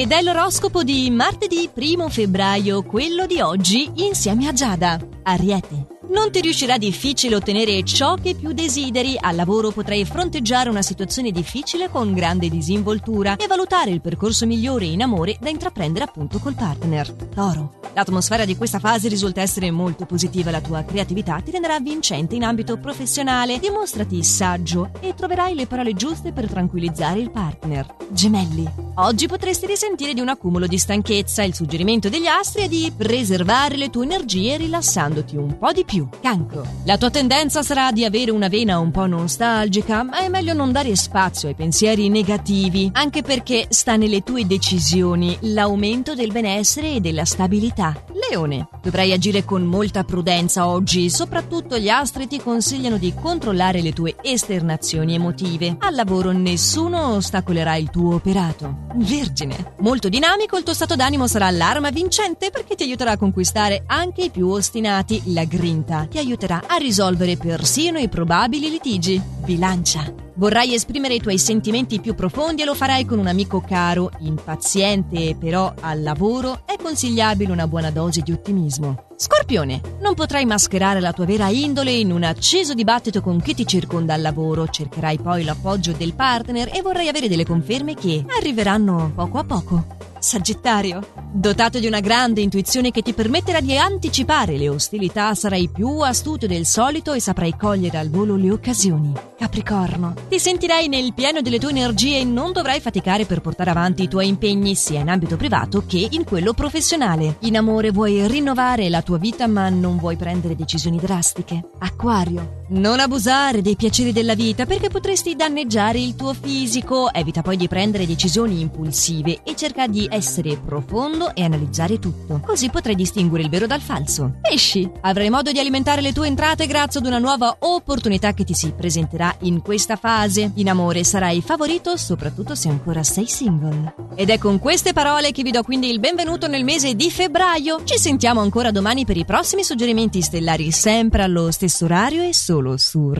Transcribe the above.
Ed è l'oroscopo di martedì 1 febbraio, quello di oggi, insieme a Giada. Ariete. Non ti riuscirà difficile ottenere ciò che più desideri. Al lavoro potrai fronteggiare una situazione difficile con grande disinvoltura e valutare il percorso migliore in amore da intraprendere appunto col partner. Toro. L'atmosfera di questa fase risulta essere molto positiva, la tua creatività ti renderà vincente in ambito professionale, dimostrati saggio e troverai le parole giuste per tranquillizzare il partner. Gemelli. Oggi potresti risentire di un accumulo di stanchezza, il suggerimento degli astri è di preservare le tue energie rilassandoti un po' di più. Cancro. La tua tendenza sarà di avere una vena un po' nostalgica, ma è meglio non dare spazio ai pensieri negativi, anche perché sta nelle tue decisioni l'aumento del benessere e della stabilità. Leone. Dovrai agire con molta prudenza oggi, soprattutto gli astri ti consigliano di controllare le tue esternazioni emotive. Al lavoro nessuno ostacolerà il tuo operato. Vergine. Molto dinamico, il tuo stato d'animo sarà l'arma vincente perché ti aiuterà a conquistare anche i più ostinati, la grinta ti aiuterà a risolvere persino i probabili litigi. Bilancia. Vorrai esprimere i tuoi sentimenti più profondi e lo farai con un amico caro, impaziente però al lavoro è consigliabile una buona dose di ottimismo. Scorpione, non potrai mascherare la tua vera indole in un acceso dibattito con chi ti circonda al lavoro, cercherai poi l'appoggio del partner e vorrai avere delle conferme che arriveranno poco a poco. Sagittario, dotato di una grande intuizione che ti permetterà di anticipare le ostilità, sarai più astuto del solito e saprai cogliere al volo le occasioni. Capricorno, ti sentirai nel pieno delle tue energie e non dovrai faticare per portare avanti i tuoi impegni sia in ambito privato che in quello professionale. In amore vuoi rinnovare la tua vita ma non vuoi prendere decisioni drastiche. Acquario, non abusare dei piaceri della vita perché potresti danneggiare il tuo fisico. Evita poi di prendere decisioni impulsive e cerca di essere profondo e analizzare tutto. Così potrai distinguere il vero dal falso. Pesci! Avrai modo di alimentare le tue entrate grazie ad una nuova opportunità che ti si presenterà in questa fase. In amore sarai favorito soprattutto se ancora sei single. Ed è con queste parole che vi do quindi il benvenuto nel mese di febbraio. Ci sentiamo ancora domani per i prossimi suggerimenti stellari sempre allo stesso orario e solo su